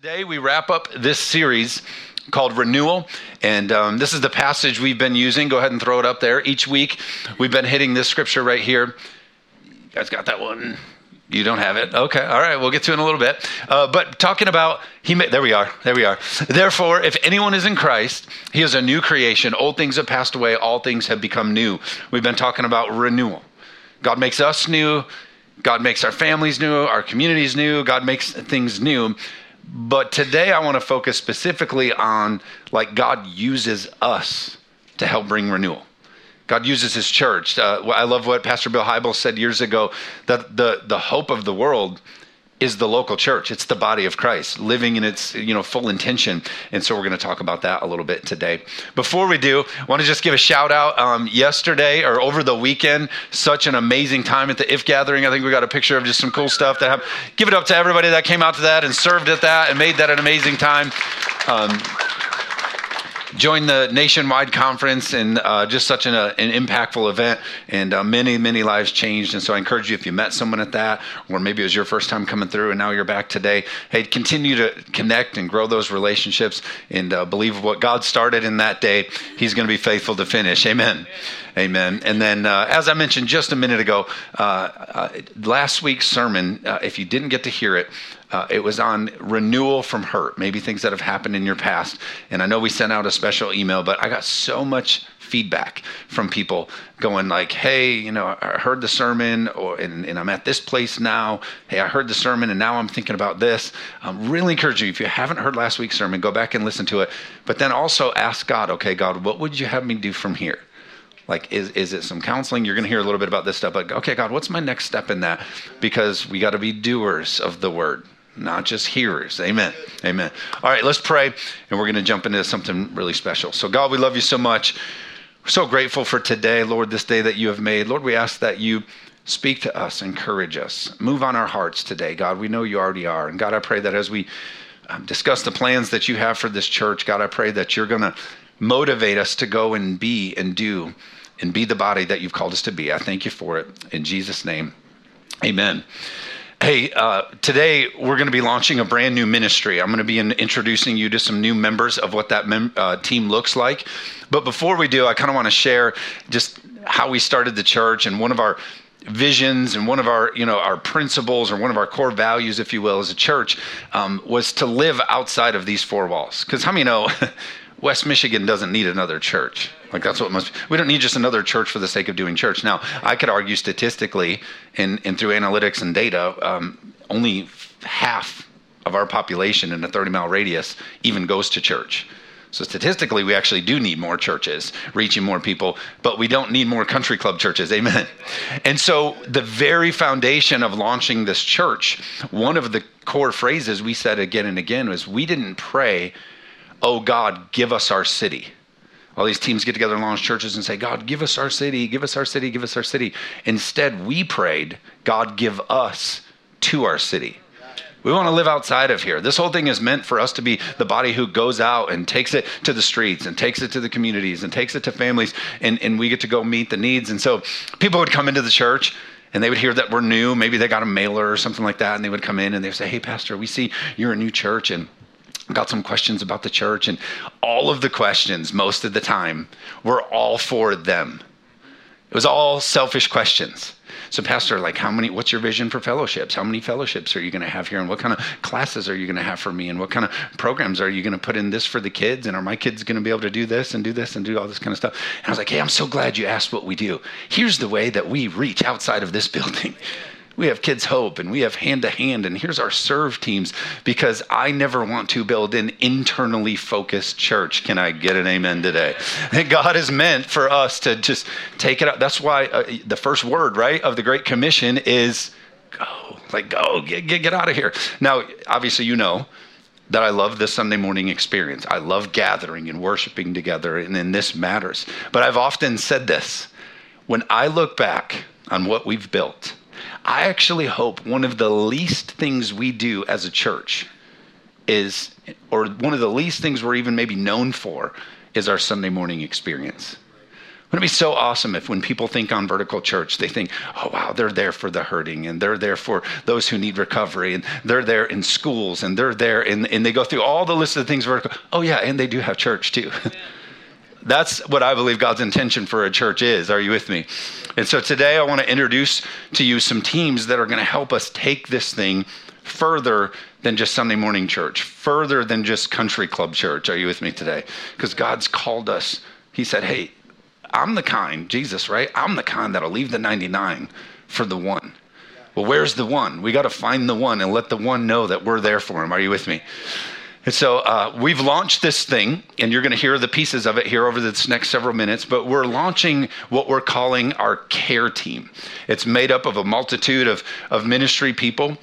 Today, we wrap up this series called Renewal. And um, this is the passage we've been using. Go ahead and throw it up there. Each week, we've been hitting this scripture right here. You guys got that one? You don't have it? Okay. All right. We'll get to it in a little bit. Uh, but talking about, he made, there we are. There we are. Therefore, if anyone is in Christ, he is a new creation. Old things have passed away. All things have become new. We've been talking about renewal. God makes us new. God makes our families new, our communities new. God makes things new. But today I want to focus specifically on like God uses us to help bring renewal. God uses his church. Uh, I love what Pastor Bill Hybels said years ago that the, the hope of the world is the local church. It's the body of Christ living in its you know full intention. And so we're going to talk about that a little bit today. Before we do, I want to just give a shout out. Um, yesterday or over the weekend, such an amazing time at the If Gathering. I think we got a picture of just some cool stuff that have. Give it up to everybody that came out to that and served at that and made that an amazing time. Um, joined the nationwide conference and uh, just such an, uh, an, impactful event. And uh, many many lives changed. And so i encourage you if you met someone at that or maybe it was your first time coming through and now you're back today hey continue to connect and grow those relationships and uh, believe what god started in that day he's going to be faithful to finish. Amen. Amen. And then, uh, as I mentioned just a minute ago, uh, last week's sermon, if you didn't get to hear it, uh, it was on renewal from hurt, maybe things that have happened in your past. And I know we sent out a special email, but I got so much feedback from people going like, "Hey, you know, I heard the sermon, or and, and, I'm at this place now. Hey, I heard the sermon, and now I'm thinking about this." I'm really encouraging you if you haven't heard last week's sermon, go back and listen to it. But then also ask God, "Okay, God, what would you have me do from here?" like is, is it some counseling you're going to hear a little bit about this stuff but okay god what's my next step in that because we got to be doers of the word not just hearers. Amen. Amen. All right, let's pray, and we're going to jump into something really special. So, God, we love you so much. We're so grateful for today, Lord, this day that you have made. Lord, we ask that you speak to us, encourage us, move on our hearts today, God. We know you already are. And God, I pray that as we um, discuss the plans that you have for this church, God, I pray that you're going to motivate us to go and be and do and be the body that you've called us to be. I thank you for it. In Jesus' name, amen. Hey, uh, today we're going to be launching a brand new ministry. I'm going to be in, introducing you to some new members of what that mem- uh, team looks like. But before we do, I kind of want to share just how we started the church and one of our visions and one of our you know our principles or one of our core values if you will as a church um, was to live outside of these four walls because how many know west michigan doesn't need another church like that's what must. We don't need just another church for the sake of doing church. Now, I could argue statistically, and, and through analytics and data, um, only half of our population in a 30 mile radius even goes to church. So statistically, we actually do need more churches, reaching more people, but we don't need more country club churches. Amen. And so the very foundation of launching this church, one of the core phrases we said again and again was we didn't pray, "Oh God, give us our city." All these teams get together and launch churches and say, God, give us our city, give us our city, give us our city. Instead, we prayed, God, give us to our city. We want to live outside of here. This whole thing is meant for us to be the body who goes out and takes it to the streets and takes it to the communities and takes it to families, and, and we get to go meet the needs. And so people would come into the church and they would hear that we're new. Maybe they got a mailer or something like that, and they would come in and they would say, Hey, Pastor, we see you're a new church, and got some questions about the church, and all of the questions, most of the time, were all for them. It was all selfish questions. So, Pastor, like, how many, what's your vision for fellowships? How many fellowships are you going to have here? And what kind of classes are you going to have for me? And what kind of programs are you going to put in this for the kids? And are my kids going to be able to do this and do this and do all this kind of stuff? And I was like, hey, I'm so glad you asked what we do. Here's the way that we reach outside of this building we have Kids Hope and we have Hand to Hand, and here's our serve teams because I never want to build an internally focused church. Can I get an amen today? God is meant for us to just take it out. That's why uh, the first word, right, of the Great Commission is go. Like, go, get, get, get out of here. Now, obviously, you know that I love this Sunday morning experience. I love gathering and worshiping together, and then this matters. But I've often said this when I look back on what we've built, I actually hope one of the least things we do as a church is, or one of the least things we're even maybe known for, is our Sunday morning experience. Wouldn't it be so awesome if when people think on vertical church, they think, oh, wow, they're there for the hurting and they're there for those who need recovery and they're there in schools and they're there and, and they go through all the list of things vertical. Oh, yeah, and they do have church too. That's what I believe God's intention for a church is. Are you with me? And so today I want to introduce to you some teams that are going to help us take this thing further than just Sunday morning church, further than just country club church. Are you with me today? Because God's called us. He said, hey, I'm the kind, Jesus, right? I'm the kind that'll leave the 99 for the one. Well, where's the one? We got to find the one and let the one know that we're there for him. Are you with me? And so uh, we've launched this thing, and you're going to hear the pieces of it here over this next several minutes. But we're launching what we're calling our care team. It's made up of a multitude of, of ministry people.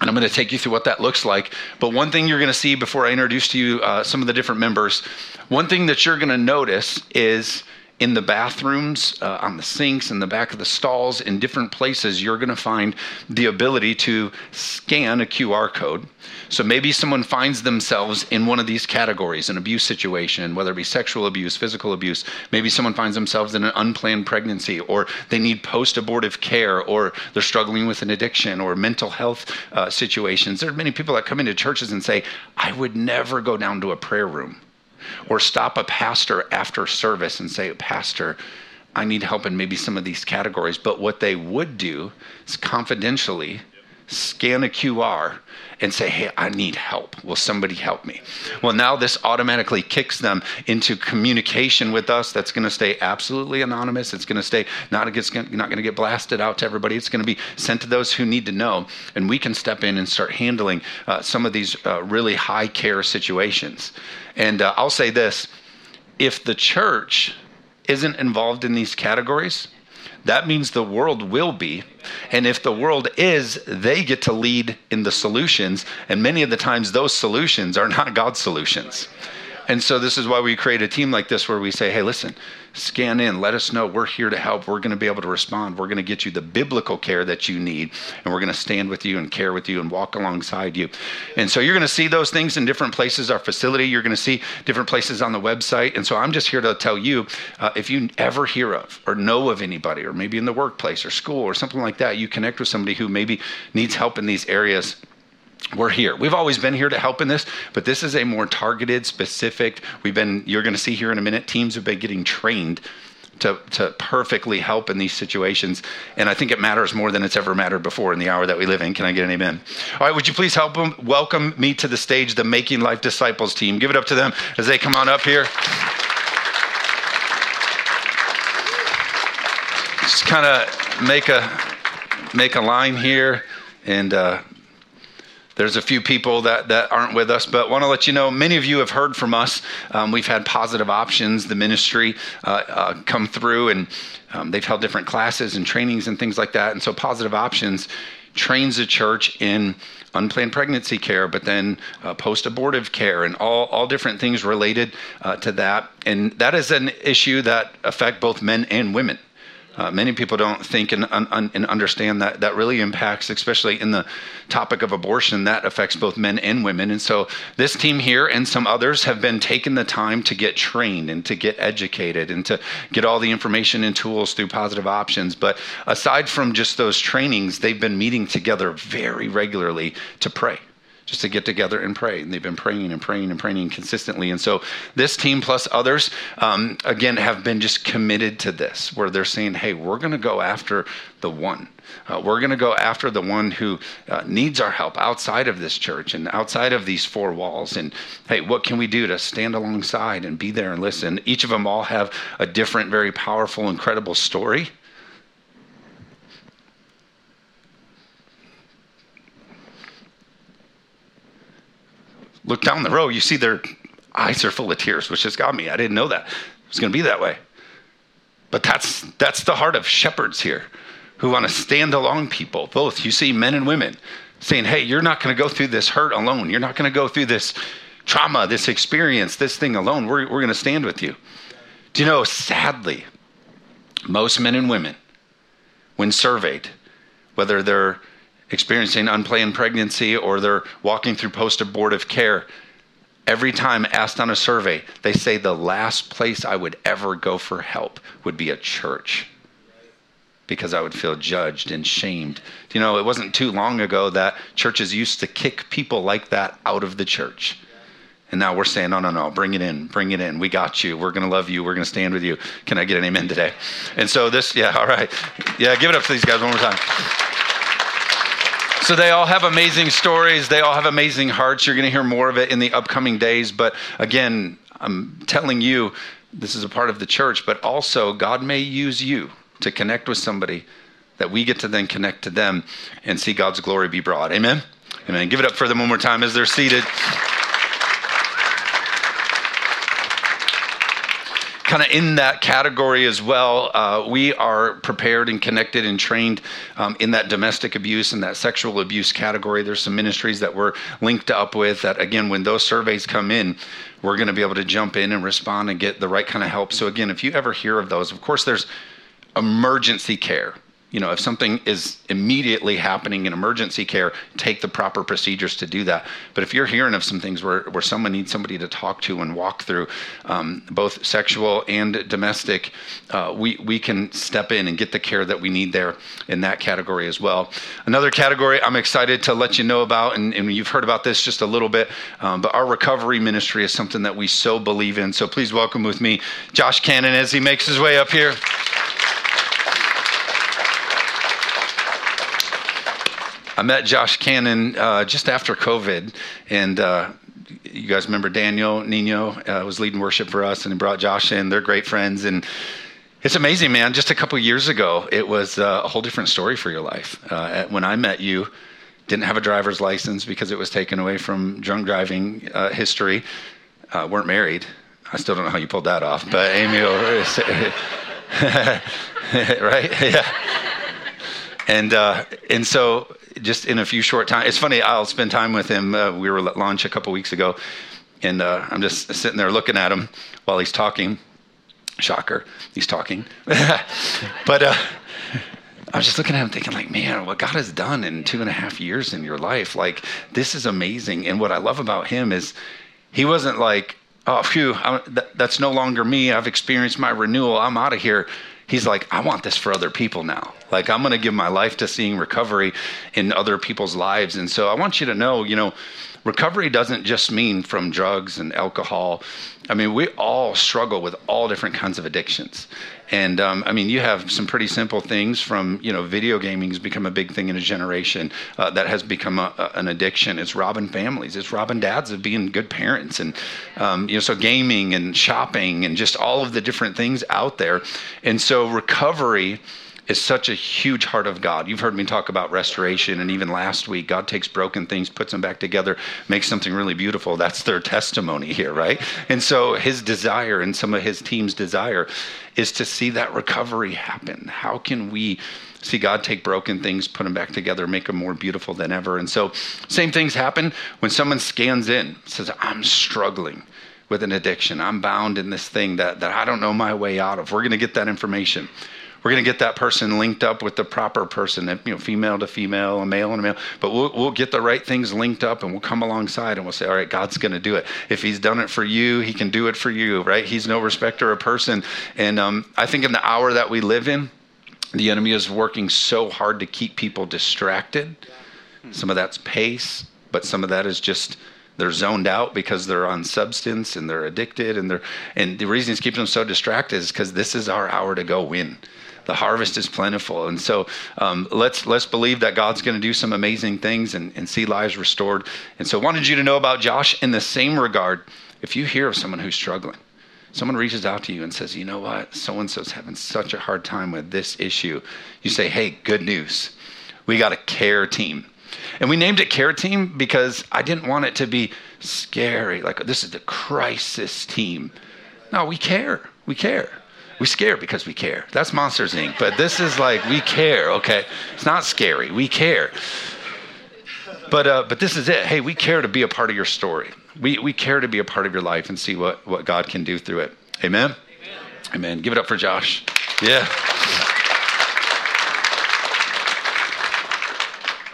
And I'm going to take you through what that looks like. But one thing you're going to see before I introduce to you uh, some of the different members, one thing that you're going to notice is in the bathrooms, uh, on the sinks, in the back of the stalls, in different places, you're going to find the ability to scan a QR code. So maybe someone finds themselves in one of these categories, an abuse situation, whether it be sexual abuse, physical abuse. Maybe someone finds themselves in an unplanned pregnancy, or they need post abortive care, or they're struggling with an addiction or mental health uh, situations. There are many people that come into churches and say, I would never go down to a prayer room or stop a pastor after service and say, Pastor, I need help in maybe some of these categories. But what they would do is confidentially scan a QR and say, Hey, I need help. Will somebody help me? Well, now this automatically kicks them into communication with us that's going to stay absolutely anonymous. It's going to stay not, it's not going to get blasted out to everybody. It's going to be sent to those who need to know. And we can step in and start handling uh, some of these uh, really high care situations. And uh, I'll say this if the church isn't involved in these categories, that means the world will be. And if the world is, they get to lead in the solutions. And many of the times, those solutions are not God's solutions. And so, this is why we create a team like this where we say, hey, listen, scan in, let us know. We're here to help. We're going to be able to respond. We're going to get you the biblical care that you need, and we're going to stand with you and care with you and walk alongside you. And so you're going to see those things in different places, our facility. You're going to see different places on the website. And so I'm just here to tell you uh, if you ever hear of or know of anybody, or maybe in the workplace or school or something like that, you connect with somebody who maybe needs help in these areas we're here. We've always been here to help in this, but this is a more targeted, specific. We've been, you're going to see here in a minute, teams have been getting trained to, to perfectly help in these situations. And I think it matters more than it's ever mattered before in the hour that we live in. Can I get an amen? All right, would you please help them welcome me to the stage, the Making Life Disciples team? Give it up to them as they come on up here. Just kind of make a make a line here and uh, there's a few people that, that aren't with us, but want to let you know many of you have heard from us. Um, we've had positive options, the ministry uh, uh, come through, and um, they've held different classes and trainings and things like that. And so, positive options trains the church in unplanned pregnancy care, but then uh, post abortive care and all, all different things related uh, to that. And that is an issue that affect both men and women. Uh, many people don't think and, un, and, understand that that really impacts, especially in the topic of abortion, that affects both men and women. And so, this team here and some others have been taking the time to get trained and to get educated and to get all the information and tools through positive options. But aside from just those trainings, they've been meeting together very regularly to pray just to get together and pray. And they've been praying and praying and praying consistently. And so this team plus others, um, again, have been just committed to this, where they're saying, hey, we're going to go after the one. Uh, we're going to go after the one who uh, needs our help outside of this church and outside of these four walls. And hey, what can we do to stand alongside and be there and listen? Each of them all have a different, very powerful, incredible story. Look down the row, you see their eyes are full of tears, which just got me. I didn't know that it was going to be that way. But that's that's the heart of shepherds here, who want to stand along people, both. You see men and women saying, "Hey, you're not going to go through this hurt alone. You're not going to go through this trauma, this experience, this thing alone. We're we're going to stand with you." Do you know? Sadly, most men and women, when surveyed, whether they're experiencing unplanned pregnancy or they're walking through post abortive care, every time asked on a survey, they say the last place I would ever go for help would be a church because I would feel judged and shamed. You know, it wasn't too long ago that churches used to kick people like that out of the church. And now we're saying, no, no, no, bring it in, bring it in. We got you. We're going to love you. We're going to stand with you. Can I get an amen today? And so this, yeah, all right. Yeah, give it up to these guys one more time. So they all have amazing stories. They all have amazing hearts. You're going to hear more of it in the upcoming days. But again, I'm telling you, this is a part of the church, but also God may use you to connect with somebody that we get to then connect to them and see God's glory be brought. Amen? Amen. Give it up for them one more time as they're seated. Kind of in that category as well. Uh, we are prepared and connected and trained um, in that domestic abuse and that sexual abuse category. There's some ministries that we're linked up with that, again, when those surveys come in, we're going to be able to jump in and respond and get the right kind of help. So, again, if you ever hear of those, of course, there's emergency care you know, if something is immediately happening in emergency care, take the proper procedures to do that. But if you're hearing of some things where, where someone needs somebody to talk to and walk through, um, both sexual and domestic, uh, we, we can step in and get the care that we need there in that category as well. Another category I'm excited to let you know about, and, and you've heard about this just a little bit, um, but our recovery ministry is something that we so believe in. So please welcome with me Josh Cannon as he makes his way up here. I met Josh Cannon uh, just after COVID, and uh, you guys remember Daniel Nino uh, was leading worship for us, and he brought Josh in. They're great friends, and it's amazing, man. Just a couple years ago, it was uh, a whole different story for your life. Uh, when I met you, didn't have a driver's license because it was taken away from drunk driving uh, history. weren't married. I still don't know how you pulled that off, but Amy, right? Yeah. And and so just in a few short time. It's funny. I'll spend time with him. Uh, we were at lunch a couple weeks ago, and uh, I'm just sitting there looking at him while he's talking. Shocker, he's talking. but uh, I was just looking at him, thinking, like, man, what God has done in two and a half years in your life, like, this is amazing. And what I love about him is, he wasn't like, oh, phew, that, that's no longer me. I've experienced my renewal. I'm out of here he's like, I want this for other people now. Like, I'm going to give my life to seeing recovery in other people's lives. And so I want you to know, you know, recovery doesn't just mean from drugs and alcohol. I mean, we all struggle with all different kinds of addictions. And um, I mean, you have some pretty simple things from, you know, video gaming has become a big thing in a generation uh, that has become a, a, an addiction. It's robbing families, it's robbing dads of being good parents. And, um, you know, so gaming and shopping and just all of the different things out there. And so recovery is such a huge heart of God. You've heard me talk about restoration, and even last week, God takes broken things, puts them back together, makes something really beautiful. That's their testimony here, right? And so his desire and some of his team's desire is to see that recovery happen. How can we see God take broken things, put them back together, make them more beautiful than ever? And so, same things happen when someone scans in, says, I'm struggling with an addiction. I'm bound in this thing that, that I don't know my way out of. We're going to get that information we're going to get that person linked up with the proper person, you know, female to female, a male and a male. But we'll, we'll get the right things linked up and we'll come alongside and we'll say, all right, God's going to do it. If He's done it for you, He can do it for you, right? He's no respecter of person. And um, I think in the hour that we live in, the enemy is working so hard to keep people distracted. Some of that's pace, but some of that is just they're zoned out because they're on substance and they're addicted and they're and the reason he's keeping them so distracted is because this is our hour to go win the harvest is plentiful. And so um, let's let's believe that God's going to do some amazing things and, and see lives restored. And so wanted you to know about Josh in the same regard. If you hear of someone who's struggling, someone reaches out to you and says, you know what, so and so's having such a hard time with this issue, you say, hey, good news. We got a care team. And we named it Care Team because I didn't want it to be scary, like this is the crisis team. No, we care. We care. We scare because we care. That's Monsters Inc. But this is like we care. Okay, it's not scary. We care. But uh, but this is it. Hey, we care to be a part of your story. We we care to be a part of your life and see what what God can do through it. Amen. Amen. Amen. Give it up for Josh. Yeah.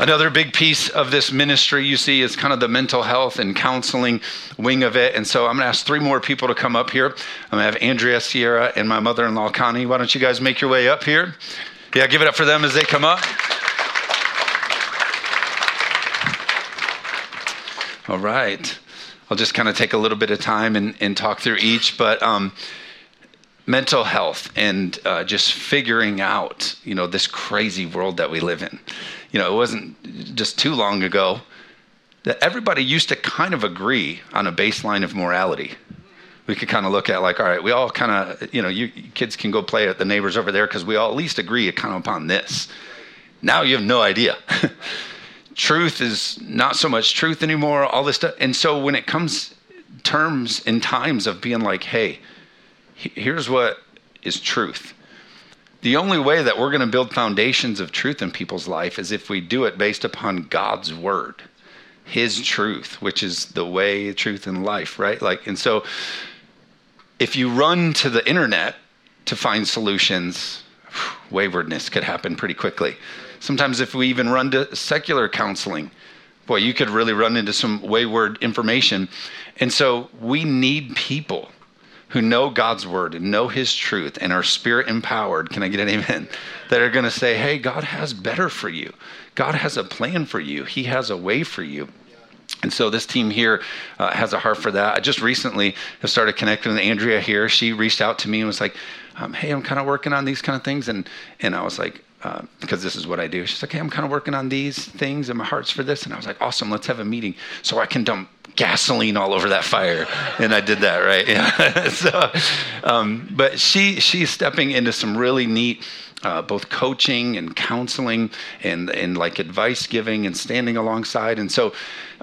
Another big piece of this ministry you see is kind of the mental health and counseling wing of it. And so I'm going to ask three more people to come up here. I'm going to have Andrea Sierra and my mother in law, Connie. Why don't you guys make your way up here? Yeah, give it up for them as they come up. All right. I'll just kind of take a little bit of time and, and talk through each. But um, mental health and uh, just figuring out, you know, this crazy world that we live in. You know, it wasn't just too long ago that everybody used to kind of agree on a baseline of morality. We could kind of look at like, all right, we all kind of, you know, you kids can go play at the neighbors over there because we all at least agree kind of upon this. Now you have no idea. truth is not so much truth anymore. All this stuff, and so when it comes terms and times of being like, hey, here's what is truth. The only way that we're going to build foundations of truth in people's life is if we do it based upon God's word, His truth, which is the way, truth, and life, right? Like, and so if you run to the internet to find solutions, waywardness could happen pretty quickly. Sometimes, if we even run to secular counseling, boy, you could really run into some wayward information. And so, we need people who know God's word and know his truth and are spirit empowered, can I get an amen? That are going to say, hey, God has better for you. God has a plan for you, He has a way for you. And so this team here uh, has a heart for that. I just recently have started connecting with Andrea here. She reached out to me and was like, um, "Hey, I'm kind of working on these kind of things," and and I was like, uh, because this is what I do. She's like, "Hey, I'm kind of working on these things, and my heart's for this." And I was like, "Awesome, let's have a meeting so I can dump gasoline all over that fire. And i did that right? Yeah so um, but she she's stepping into some really neat uh, both coaching and counseling and and like advice giving and standing alongside. And so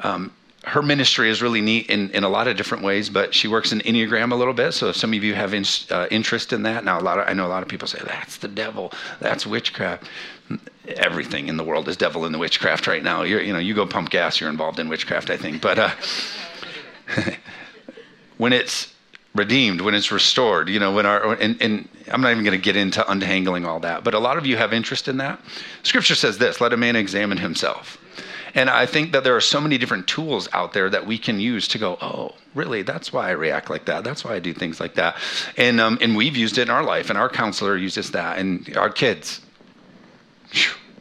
um, her ministry is really neat in, in a lot of different ways, but she works in Enneagram a little bit. So if some of you have in, uh, interest in that, now a lot of, I know a lot of people say that's the devil, that's witchcraft everything in the world is devil in the witchcraft right now. You're, you know, you go pump gas, you're involved in witchcraft, I think. But uh, when it's redeemed, when it's restored, you know, when our, and, and I'm not even going to get into untangling all that, but a lot of you have interest in that. Scripture says this let a man examine himself. And I think that there are so many different tools out there that we can use to go, oh, really? That's why I react like that. That's why I do things like that. And um, and we've used it in our life, and our counselor uses that, and our kids.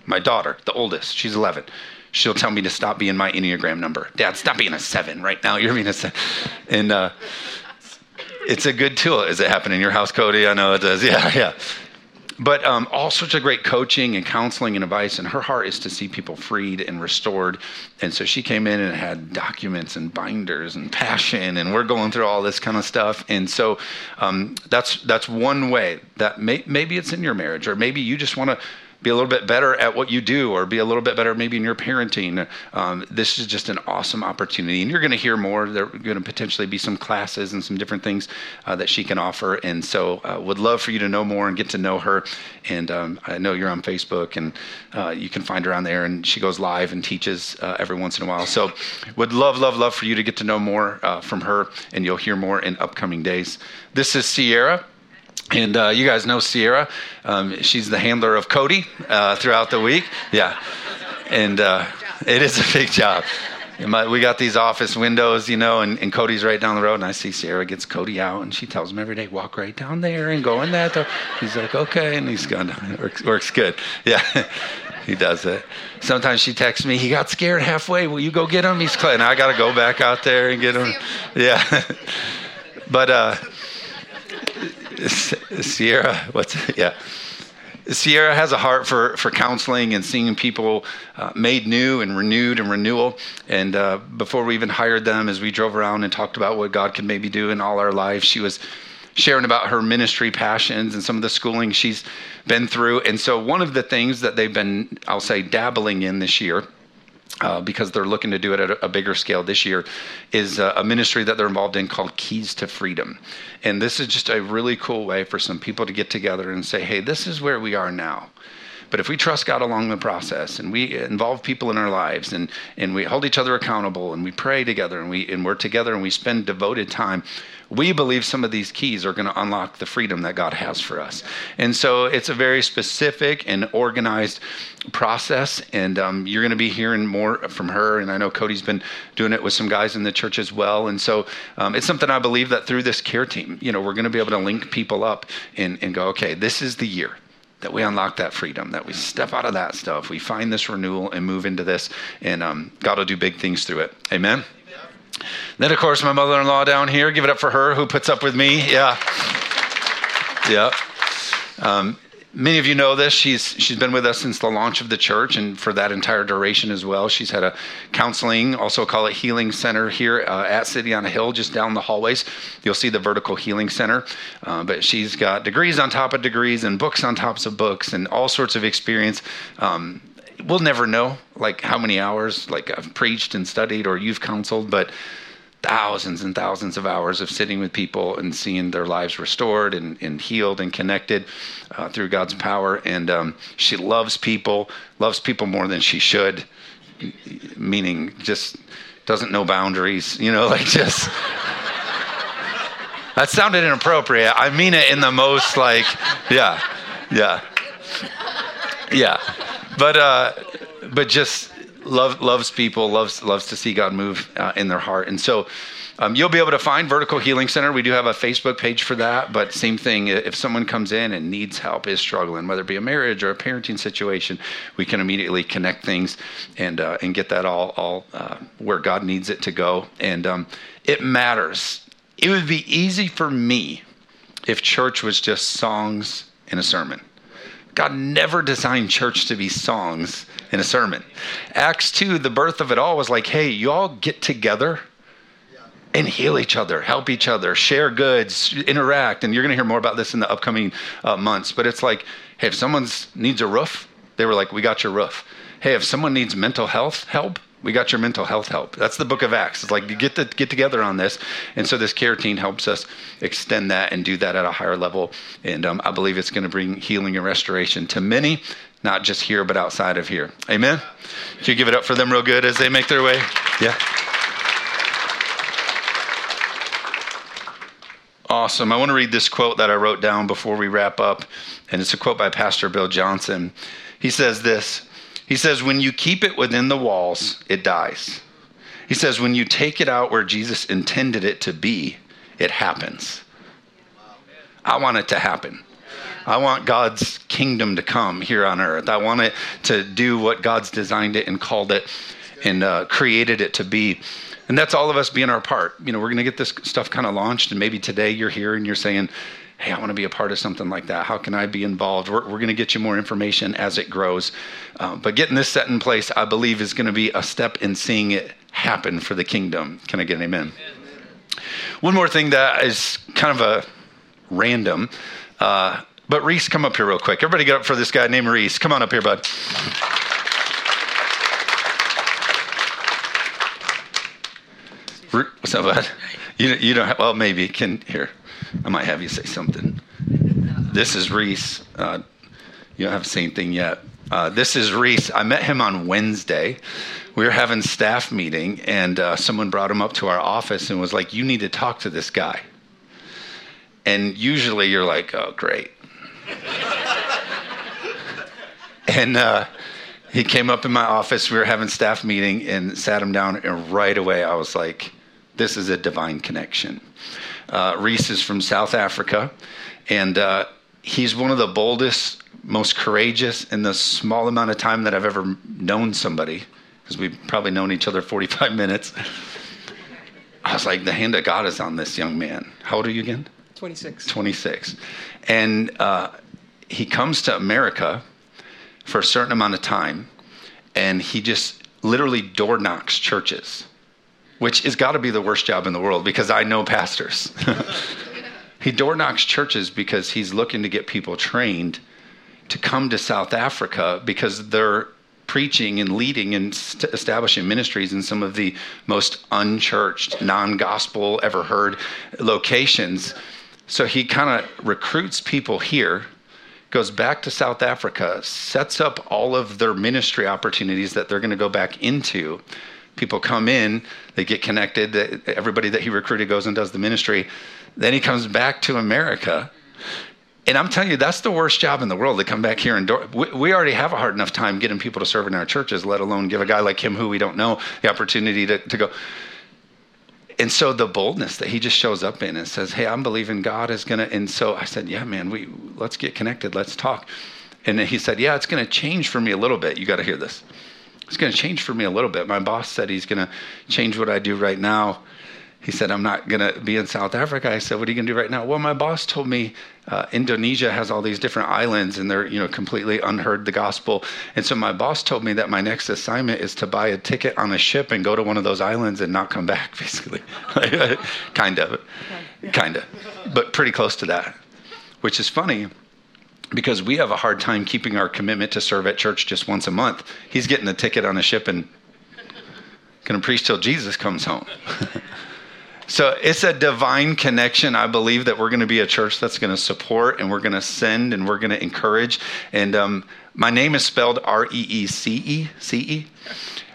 My daughter, the oldest, she's 11. She'll tell me to stop being my Enneagram number. Dad, stop being a seven right now. You're being a seven. And uh, it's a good tool. Is it happening in your house, Cody? I know it does. Yeah, yeah. But um, all sorts of great coaching and counseling and advice. And her heart is to see people freed and restored. And so she came in and had documents and binders and passion, and we're going through all this kind of stuff. And so um, that's that's one way that may, maybe it's in your marriage, or maybe you just want to be a little bit better at what you do or be a little bit better maybe in your parenting. Um, this is just an awesome opportunity. And you're going to hear more. There are going to potentially be some classes and some different things uh, that she can offer. And so uh, would love for you to know more and get to know her. And um, I know you're on Facebook and uh, you can find her on there. And she goes live and teaches uh, every once in a while. So would love, love, love for you to get to know more uh, from her. And you'll hear more in upcoming days. This is Sierra. And uh, you guys know Sierra. Um, she's the handler of Cody uh, throughout the week. Yeah. And uh, it is a big job. we got these office windows, you know, and, and, Cody's right down the road. And I see Sierra gets Cody out, and she tells him every day, walk right down there and go in that door. He's like, okay. And he's gone. It works, works good. Yeah. he does it. Sometimes she texts me, he got scared halfway. Will you go get him? He's clean. I got to go back out there and get him. Yeah. but, uh, Sierra, what's yeah. Sierra has a heart for, for counseling and seeing people uh, made new and renewed and renewal. And uh, before we even hired them, as we drove around and talked about what God could maybe do in all our lives, she was sharing about her ministry passions and some of the schooling she's been through. And so, one of the things that they've been, I'll say, dabbling in this year uh, because they're looking to do it at a, bigger scale this year, is a, a, ministry that they're involved in called Keys to Freedom. And this is just a really cool way for some people to get together and say, hey, this is where we are now. But if we trust God along the process and we involve people in our lives and, and we hold each other accountable and we pray together and, we, and we're together and we spend devoted time, we believe some of these keys are going to unlock the freedom that God has for us. And so it's a very specific and organized process. And um, you're going to be hearing more from her. And I know Cody's been doing it with some guys in the church as well. And so um, it's something I believe that through this care team, you know, we're going to be able to link people up and, and go, okay, this is the year that we unlock that freedom, that we step out of that stuff, we find this renewal and move into this, and um, God will do big things through it. Amen. Then, of course, my mother in law down here, give it up for her who puts up with me. Yeah. Yeah. Um, many of you know this. She's she's been with us since the launch of the church, and for that entire duration as well. She's had a counseling, also call it healing center here uh, at City on a Hill, just down the hallways. You'll see the vertical healing center. Uh, but she's got degrees on top of degrees and books on tops of books and all sorts of experience. Um, we'll never know like how many hours like I've preached and studied or you've counseled, but thousands and thousands of hours of sitting with people and seeing their lives restored and, and healed and connected uh, through God's power. And um, she loves people, loves people more than she should, meaning just doesn't know boundaries, you know, like just. that sounded inappropriate. I mean it in the most like, yeah, yeah, yeah. But uh, but just love, loves people, loves loves to see God move uh, in their heart, and so. Um, you'll be able to find Vertical Healing Center. We do have a Facebook page for that, but same thing. If someone comes in and needs help, is struggling, whether it be a marriage or a parenting situation, we can immediately connect things and uh, and get that all all uh, where God needs it to go. And um, it matters. It would be easy for me if church was just songs and a sermon. God never designed church to be songs in a sermon. Acts 2, the birth of it all was like, hey, you all get together and heal each other, help each other, share goods, interact. And you're going to hear more about this in the upcoming uh, months. But it's like, hey, if someone needs a roof, they were like, we got your roof. Hey, if someone needs mental health help, we got your mental health help. That's the book of Acts. It's like you get to get together on this, and so this care team helps us extend that and do that at a higher level. And um, I believe it's going to bring healing and restoration to many not just here, but outside of here. Amen? Can you give it up for them real good as they make their way? Yeah. Awesome. I want to read this quote that I wrote down before we wrap up, and it's a quote by Pastor Bill Johnson. He says this He says, When you keep it within the walls, it dies. He says, When you take it out where Jesus intended it to be, it happens. I want it to happen. I want God's kingdom to come here on earth. I want it to do what God's designed it and called it and uh, created it to be. And that's all of us being our part. You know, we're going to get this stuff kind of launched, and maybe today you're here and you're saying, hey, I want to be a part of something like that. How can I be involved? We're, we're going to get you more information as it grows. Uh, but getting this set in place, I believe, is going to be a step in seeing it happen for the kingdom. Can I get an amen? amen. One more thing that is kind of a random. Uh, but Reece, come up here real quick. Everybody get up for this guy named Reece. Come on up here, bud. What's up, bud? You, you don't have, well, maybe. Can, here, I might have you say something. This is Reece. Uh, you don't have the same thing yet. Uh, this is Reece. I met him on Wednesday. We were having staff meeting, and uh, someone brought him up to our office and was like, "You need to talk to this guy." And usually, you're like, "Oh, great." and uh, he came up in my office. We were having staff meeting and sat him down. And right away, I was like, "This is a divine connection." Uh, Reece is from South Africa, and uh, he's one of the boldest, most courageous in the small amount of time that I've ever known somebody, because we've probably known each other 45 minutes. I was like, the hand of God is on this young man. How old are you again? 26. 26. And uh, he comes to America for a certain amount of time, and he just literally door knocks churches, which has got to be the worst job in the world because I know pastors. he door knocks churches because he's looking to get people trained to come to South Africa because they're preaching and leading and st- establishing ministries in some of the most unchurched, non gospel ever heard locations. So he kind of recruits people here, goes back to South Africa, sets up all of their ministry opportunities that they're going to go back into. People come in, they get connected. Everybody that he recruited goes and does the ministry. Then he comes back to America. And I'm telling you, that's the worst job in the world to come back here and do- we, already have a hard enough time getting people to serve in our churches, let alone give a guy like him who we don't know the opportunity to, to go and so the boldness that he just shows up in and says, "Hey, I'm believing God is gonna." And so I said, "Yeah, man, we let's get connected. Let's talk." And he said, "Yeah, it's gonna change for me a little bit. You got to hear this. It's gonna change for me a little bit. My boss said he's gonna change what I do right now." He said, I'm not going to be in South Africa. I said, What are you going to do right now? Well, my boss told me uh, Indonesia has all these different islands and they're, you know, completely unheard the gospel. And so my boss told me that my next assignment is to buy a ticket on a ship and go to one of those islands and not come back, basically. kind of. Kind of. But pretty close to that, which is funny because we have a hard time keeping our commitment to serve at church just once a month. He's getting a ticket on a ship and going to preach till Jesus comes home. So it's a divine connection. I believe that we're going to be a church that's going to support and we're going to send and we're going to encourage. And um, my name is spelled R E E C E C E,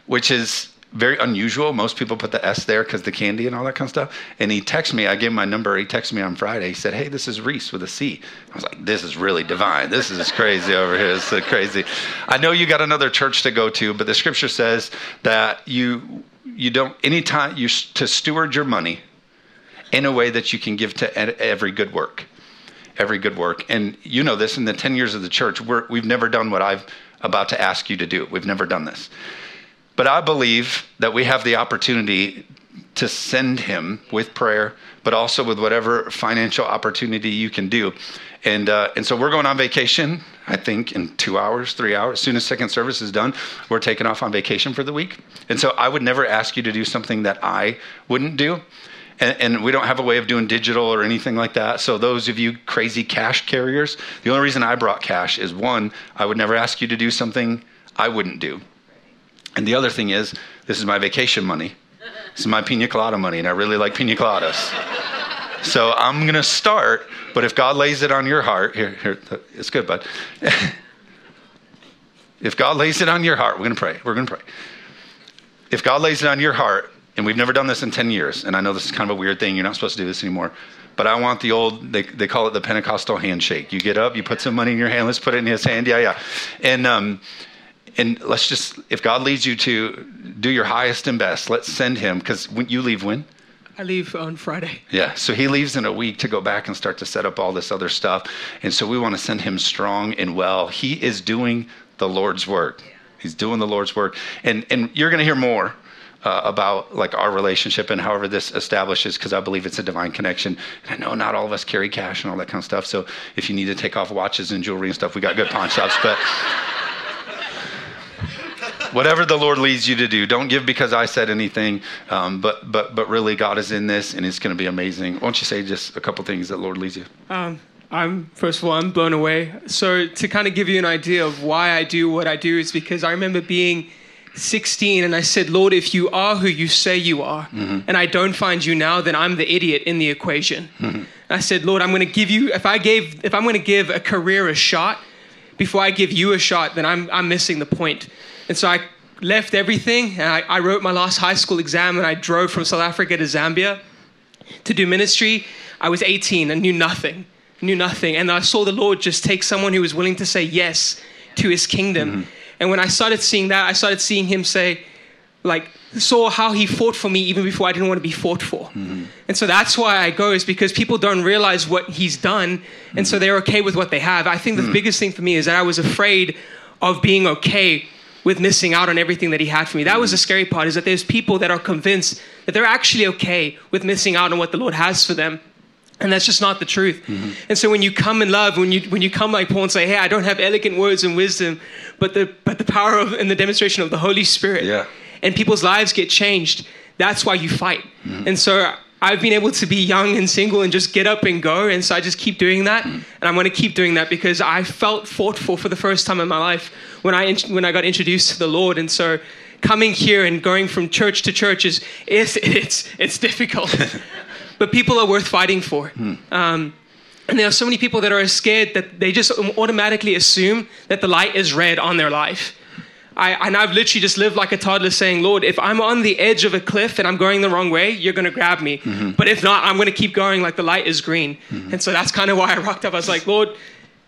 which is very unusual. Most people put the S there because the candy and all that kind of stuff. And he texted me. I gave him my number. He texted me on Friday. He said, "Hey, this is Reece with a C." I was like, "This is really divine. This is crazy over here. It's so crazy." I know you got another church to go to, but the scripture says that you you don't anytime you to steward your money in a way that you can give to every good work every good work and you know this in the 10 years of the church we have never done what i'm about to ask you to do we've never done this but i believe that we have the opportunity to send him with prayer but also with whatever financial opportunity you can do and uh, and so we're going on vacation I think in two hours, three hours. As soon as second service is done, we're taking off on vacation for the week. And so I would never ask you to do something that I wouldn't do. And, and, we don't have a way of doing digital or anything like that. So those of you crazy cash carriers, the only reason I brought cash is one, I would never ask you to do something I wouldn't do. And the other thing is, this is my vacation money. This is my pina colada money, and I really like pina coladas. so I'm going to start, but if God lays it on your heart, here, here, it's good, bud. if God lays it on your heart, we're going to pray. We're going to pray. If God lays it on your heart, and we've never done this in 10 years, and I know this is kind of a weird thing, you're not supposed to do this anymore, but I want the old, they, they call it the Pentecostal handshake. You get up, you put some money in your hand, let's put it in his hand, yeah, yeah. And, um, and let's just, if God leads you to do your highest and best, let's send him, because you leave when? I leave on Friday. Yeah, so he leaves in a week to go back and start to set up all this other stuff. And so we want to send him strong and well. He is doing the Lord's work. He's doing the Lord's work. And, and you're going to hear more uh, about like our relationship and however this establishes because I believe it's a divine connection. And I know not all of us carry cash and all that kind of stuff. So if you need to take off watches and jewelry and stuff, we got good pawn shops. But whatever the Lord leads you to do, don't give because I said anything. Um, but but but really, God is in this, and it's going to be amazing. Why don't you say just a couple things that Lord leads you? Um, I'm first of all, I'm blown away. So to kind of give you an idea of why I do what I do is because I remember being 16 and I said, Lord, if you are who you say you are, mm-hmm. and I don't find you now, then I'm the idiot in the equation. Mm-hmm. I said, Lord, I'm going to give you, if I gave, if I'm going to give a career a shot, before I give you a shot, then I'm, I'm missing the point. And so I left everything and I, I wrote my last high school exam and I drove from South Africa to Zambia to do ministry. I was 18 and knew nothing, knew nothing. And I saw the Lord just take someone who was willing to say yes to his kingdom. Mm-hmm and when I started seeing that, I started seeing him say, like, saw how he fought for me even before I didn't want to be fought for. Mm-hmm. And so that's why I go, is because people don't realize what he's done. Mm-hmm. And so they're okay with what they have. I think the mm-hmm. biggest thing for me is that I was afraid of being okay with missing out on everything that he had for me. That was the scary part, is that there's people that are convinced that they're actually okay with missing out on what the Lord has for them. And that's just not the truth. Mm-hmm. And so when you come in love, when you when you come like Paul and say, "Hey, I don't have elegant words and wisdom, but the but the power of and the demonstration of the Holy Spirit," yeah. and people's lives get changed. That's why you fight. Mm-hmm. And so I've been able to be young and single and just get up and go. And so I just keep doing that, mm-hmm. and I'm going to keep doing that because I felt fought for for the first time in my life when I when I got introduced to the Lord. And so coming here and going from church to church is it's it's, it's difficult. but people are worth fighting for. Hmm. Um, And there are so many people that are scared that they just automatically assume that the light is red on their life. I, and I've literally just lived like a toddler saying, Lord, if I'm on the edge of a cliff and I'm going the wrong way, you're going to grab me. Mm-hmm. But if not, I'm going to keep going like the light is green. Mm-hmm. And so that's kind of why I rocked up. I was like, Lord,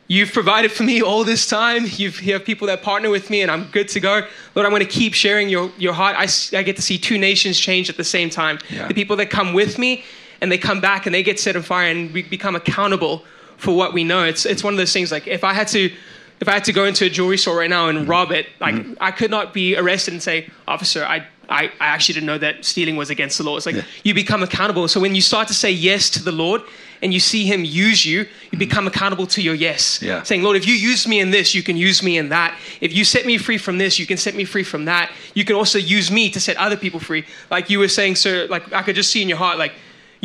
you've provided for me all this time. You've, you have people that partner with me and I'm good to go. Lord, I'm going to keep sharing your, your heart. I, I get to see two nations change at the same time. Yeah. The people that come with me and they come back and they get set on fire and we become accountable for what we know. It's, it's one of those things like if I had to if I had to go into a jewelry store right now and mm-hmm. rob it, like mm-hmm. I could not be arrested and say, officer, I, I, I actually didn't know that stealing was against the law. It's like yeah. you become accountable. So when you start to say yes to the Lord and you see him use you, you mm-hmm. become accountable to your yes. Yeah. Saying, Lord, if you use me in this, you can use me in that. If you set me free from this, you can set me free from that. You can also use me to set other people free. Like you were saying, sir, like I could just see in your heart, like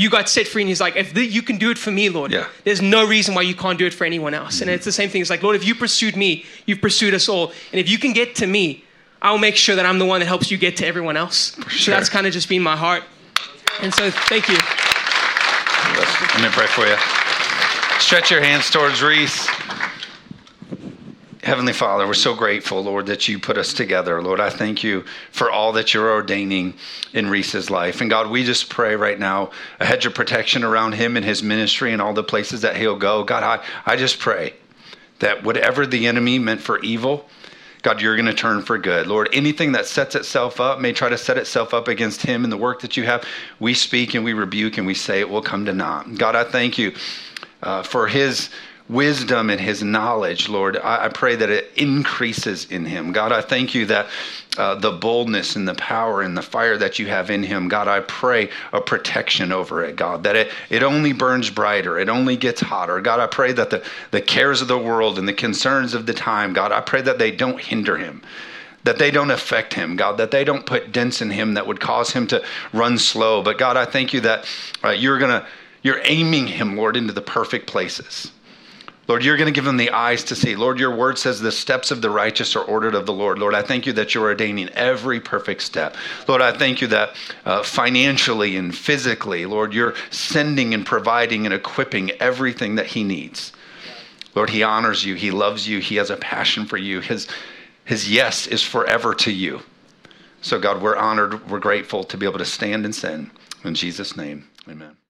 you got set free. And he's like, if the, you can do it for me, Lord, yeah. there's no reason why you can't do it for anyone else. Mm-hmm. And it's the same thing. It's like, Lord, if you pursued me, you've pursued us all. And if you can get to me, I'll make sure that I'm the one that helps you get to everyone else. Sure. So that's kind of just been my heart. And so thank you. Let me pray for you. Stretch your hands towards Reece. Heavenly Father, we're so grateful, Lord, that you put us together. Lord, I thank you for all that you're ordaining in Reece's life. And God, we just pray right now a hedge of protection around him and his ministry and all the places that he'll go. God, I, I just pray that whatever the enemy meant for evil, God, you're going to turn for good. Lord, anything that sets itself up may try to set itself up against him and the work that you have. We speak and we rebuke and we say it will come to naught. God, I thank you uh, for his wisdom and his knowledge, Lord. I, I, pray that it increases in him. God, I thank you that uh, the boldness and the power and the fire that you have in him, God, I pray a protection over it, God, that it, it only burns brighter, it only gets hotter. God, I pray that the, the cares of the world and the concerns of the time, God, I pray that they don't hinder him that they don't affect him, God, that they don't put dents in him that would cause him to run slow. But God, I thank you that uh, you're going to, you're aiming him, Lord, into the perfect places. Lord, you're going to give them the eyes to see. Lord, your word says the steps of the righteous are ordered of the Lord. Lord, I thank you that you're ordaining every perfect step. Lord, I thank you that uh, financially and physically, Lord, you're sending and providing and equipping everything that he needs. Lord, he honors you. He loves you. He has a passion for you. His, his yes is forever to you. So, God, we're honored. We're grateful to be able to stand and send. In Jesus' name, amen.